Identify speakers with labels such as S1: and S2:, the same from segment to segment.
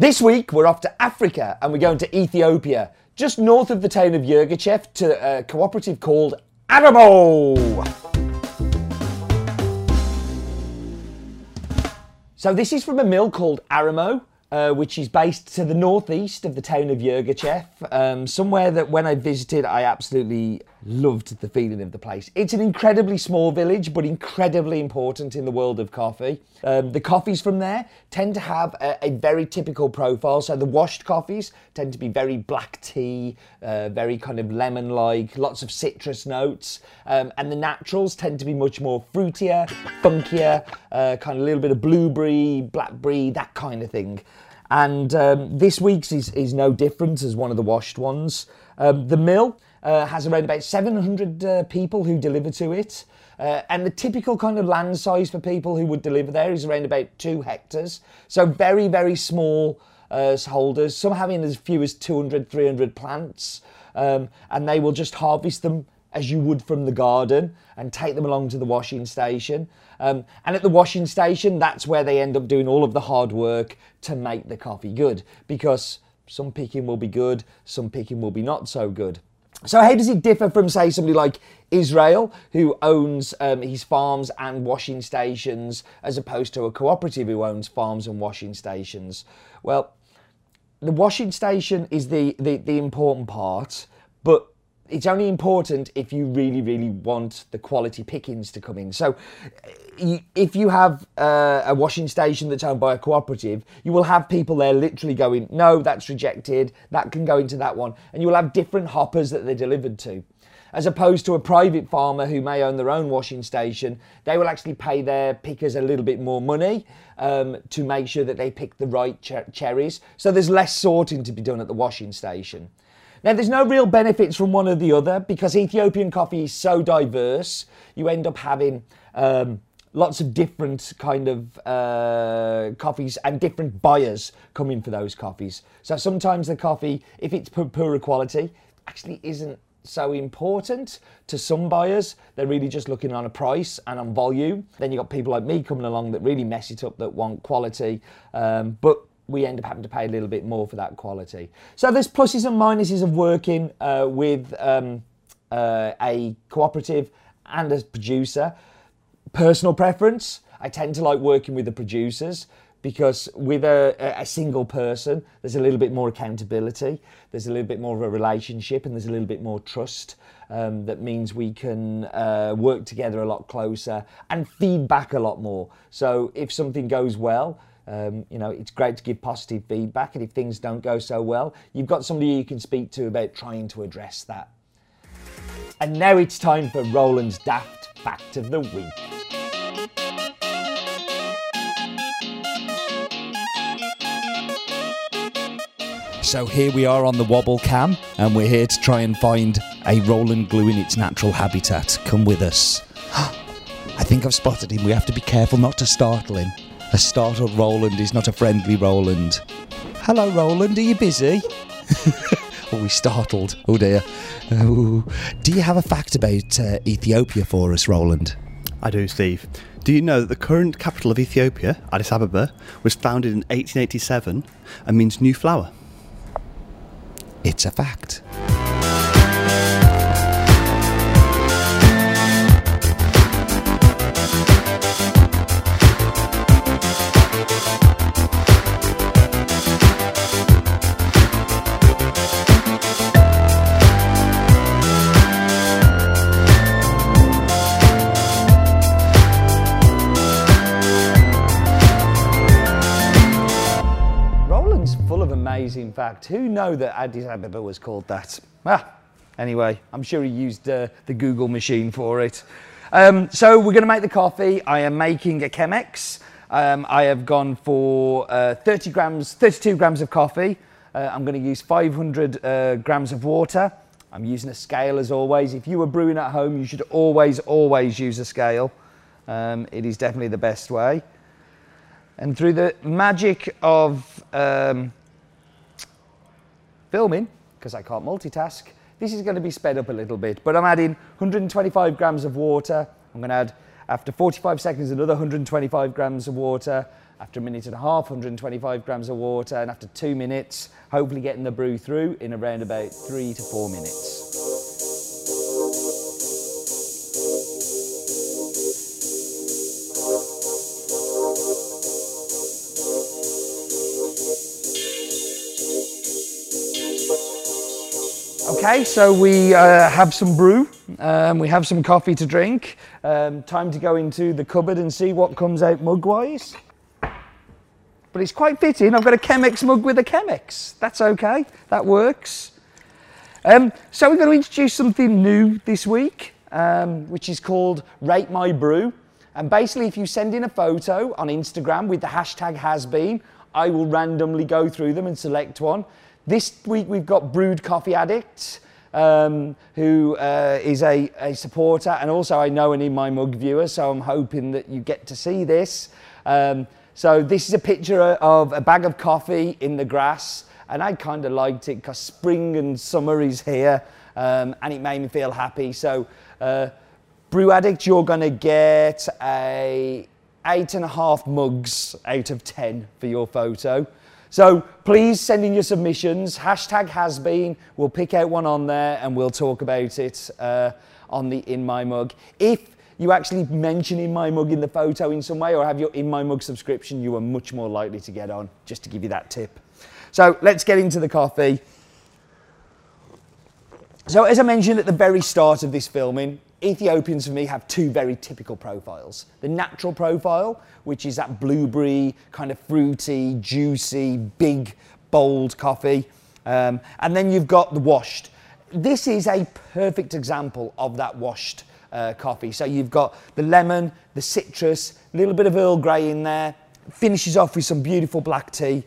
S1: This week, we're off to Africa and we're going to Ethiopia, just north of the town of Yirgacheffe, to a cooperative called Aramo. So, this is from a mill called Aramo. Uh, which is based to the northeast of the town of Yirgacheffe, um, somewhere that when I visited, I absolutely loved the feeling of the place. It's an incredibly small village, but incredibly important in the world of coffee. Um, the coffees from there tend to have a, a, very typical profile. So the washed coffees tend to be very black tea, uh, very kind of lemon-like, lots of citrus notes, um, and the naturals tend to be much more fruitier, funkier, uh, kind of a little bit of blueberry, blackberry, that kind of thing. And um, this week's is, is no different as one of the washed ones. Um, the mill uh, has around about 700 uh, people who deliver to it. Uh, and the typical kind of land size for people who would deliver there is around about two hectares. So very, very small uh, holders, some having as few as 200, 300 plants. Um, and they will just harvest them as you would from the garden and take them along to the washing station. Um, and at the washing station, that's where they end up doing all of the hard work to make the coffee good because some picking will be good, some picking will be not so good. So, how does it differ from, say, somebody like Israel, who owns um, his farms and washing stations, as opposed to a cooperative who owns farms and washing stations? Well, the washing station is the, the, the important part, but it's only important if you really, really want the quality pickings to come in. So, if you have uh, a washing station that's owned by a cooperative, you will have people there literally going, no, that's rejected, that can go into that one. And you will have different hoppers that they're delivered to. As opposed to a private farmer who may own their own washing station, they will actually pay their pickers a little bit more money um, to make sure that they pick the right cher- cherries. So there's less sorting to be done at the washing station. Now, there's no real benefits from one or the other because Ethiopian coffee is so diverse. You end up having um, lots of different kind of uh, coffees and different buyers coming for those coffees. So sometimes the coffee, if it's poorer quality, actually isn't so important to some buyers. They're really just looking on a price and on volume. Then you've got people like me coming along that really mess it up, that want quality. Um, but we end up having to pay a little bit more for that quality. So there's pluses and minuses of working uh, with um, uh, a cooperative and a producer. Personal preference, I tend to like working with the producers because with a, a, single person, there's a little bit more accountability, there's a little bit more of a relationship, and there's a little bit more trust. Um, that means we can uh, work together a lot closer and feedback a lot more. So if something goes well, um, you know, it's great to give positive feedback, and if things don't go so well, you've got somebody you can speak to about trying to address that. And now it's time for Roland's Daft Fact of the Week.
S2: So here we are on the wobble cam, and we're here to try and find a Roland glue in its natural habitat. Come with us. I think I've spotted him. We have to be careful not to startle him. A startled Roland is not a friendly Roland. Hello, Roland, are you busy? oh, he's startled. Oh dear. Oh. Do you have a fact about uh, Ethiopia for us, Roland?
S3: I do, Steve. Do you know that the current capital of Ethiopia, Addis Ababa, was founded in 1887 and means new flower?
S2: It's a fact.
S1: Amazing fact. Who know that Addis Ababa was called that? Ah, anyway, I'm sure he used uh, the Google machine for it. Um, so we're going to make the coffee. I am making a Chemex. Um, I have gone for uh, 30 grams, 32 grams of coffee. Uh, I'm going to use 500 uh, grams of water. I'm using a scale as always. If you were brewing at home, you should always, always use a scale. Um, it is definitely the best way. And through the magic of um, filming, because I can't multitask, this is going to be sped up a little bit. But I'm adding 125 grams of water. I'm going to add, after 45 seconds, another 125 grams of water. After a minute and a half, 125 grams of water, and after two minutes, hopefully getting the brew through in around about three to four minutes. Okay, so we uh, have some brew, um, we have some coffee to drink. Um, time to go into the cupboard and see what comes out mug-wise. But it's quite fitting, I've got a Chemex mug with a Chemex. That's okay, that works. Um, so we're going to introduce something new this week, um, which is called Rate My Brew. And basically, if you send in a photo on Instagram with the hashtag hasbean, I will randomly go through them and select one. This week we've got Brewed Coffee Addict, um, who uh, is a, a, supporter and also I know an In My Mug viewer, so I'm hoping that you get to see this. Um, so this is a picture of a bag of coffee in the grass and I kind of liked it because spring and summer is here um, and it made me feel happy. So uh, Brew Addict, you're going to get a eight and a half mugs out of 10 for your photo. So please send in your submissions. Hashtag Has Bean. We'll pick out one on there and we'll talk about it uh, on the In My Mug. If you actually mention In My Mug in the photo in some way or have your In My Mug subscription, you are much more likely to get on, just to give you that tip. So let's get into the coffee. So as I mentioned at the very start of this filming, Ethiopians for me have two very typical profiles. The natural profile, which is that blueberry, kind of fruity, juicy, big, bold coffee. Um, and then you've got the washed. This is a perfect example of that washed uh, coffee. So you've got the lemon, the citrus, a little bit of Earl Grey in there, finishes off with some beautiful black tea.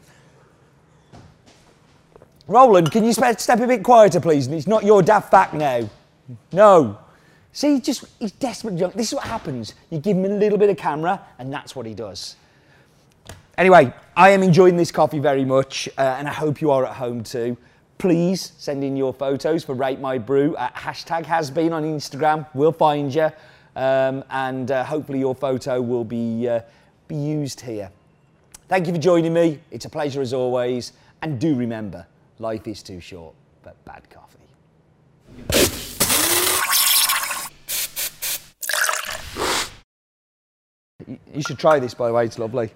S1: Roland, can you step a bit quieter, please? It's not your daft back now. No. See, just he's desperate. This is what happens. You give him a little bit of camera, and that's what he does. Anyway, I am enjoying this coffee very much, uh, and I hope you are at home too. Please send in your photos for Rate My Brew at hashtag Has Bean on Instagram. We'll find you, um, and uh, hopefully your photo will be uh, be used here. Thank you for joining me. It's a pleasure as always, and do remember, life is too short for bad coffee. You should try this, by the way, it's lovely.